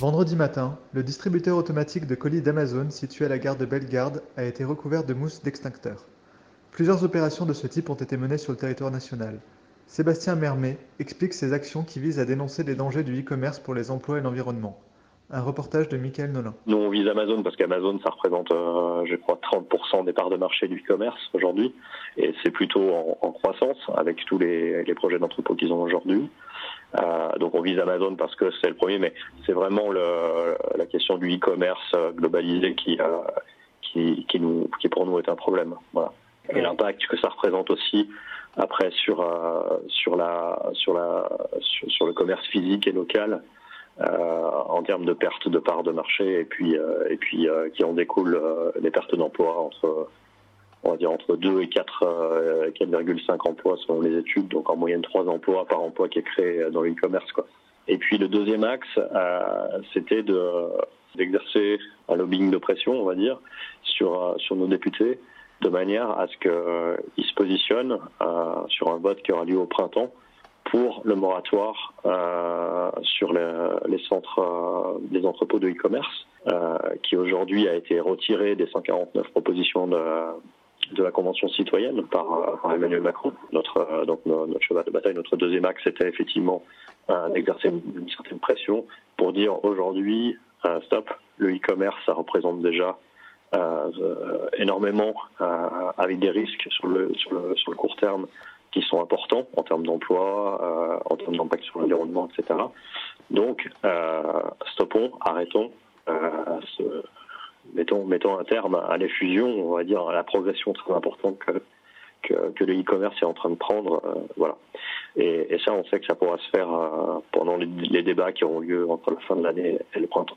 Vendredi matin, le distributeur automatique de colis d'Amazon situé à la gare de Bellegarde a été recouvert de mousse d'extincteur. Plusieurs opérations de ce type ont été menées sur le territoire national. Sébastien Mermet explique ces actions qui visent à dénoncer les dangers du e-commerce pour les emplois et l'environnement. Un reportage de Michael Nolin. Nous, on vise Amazon parce qu'Amazon, ça représente, euh, je crois, 30% des parts de marché du e-commerce aujourd'hui. Et c'est plutôt en, croissance avec tous les, les projets d'entrepôt qu'ils ont aujourd'hui. Euh, donc on vise Amazon parce que c'est le premier, mais c'est vraiment le, la question du e-commerce globalisé qui, euh, qui, qui, nous, qui pour nous est un problème. Voilà. Et l'impact que ça représente aussi après sur, euh, sur, la, sur, la, sur, sur, le commerce physique et local. Euh, en termes de perte de parts de marché et puis euh, et puis euh, qui en découlent des pertes d'emplois entre on va dire entre 2 et 4 4,5 emplois selon les études donc en moyenne 3 emplois par emploi qui est créé dans l'e-commerce. Et puis le deuxième axe c'était de d'exercer un lobbying de pression on va dire sur sur nos députés de manière à ce qu'ils se positionnent sur un vote qui aura lieu au printemps pour le moratoire euh, sur les, les centres, euh, des entrepôts de e-commerce, euh, qui aujourd'hui a été retiré des 149 propositions de, de la Convention citoyenne par, par Emmanuel Macron. Notre, donc notre cheval de bataille, notre deuxième axe, c'était effectivement d'exercer une, certaine pression pour dire aujourd'hui, stop, le e-commerce, ça représente déjà énormément avec des risques sur le, sur le, sur le court terme qui sont importants en termes d'emploi, euh, en termes d'impact sur l'environnement, etc. Donc, euh, stoppons, arrêtons, euh, ce, mettons, mettons un terme à les fusions, on va dire à la progression très importante que, que, que le e-commerce est en train de prendre. Euh, voilà. Et, et, ça, on sait que ça pourra se faire euh, pendant les, les débats qui auront lieu entre la fin de l'année et le printemps.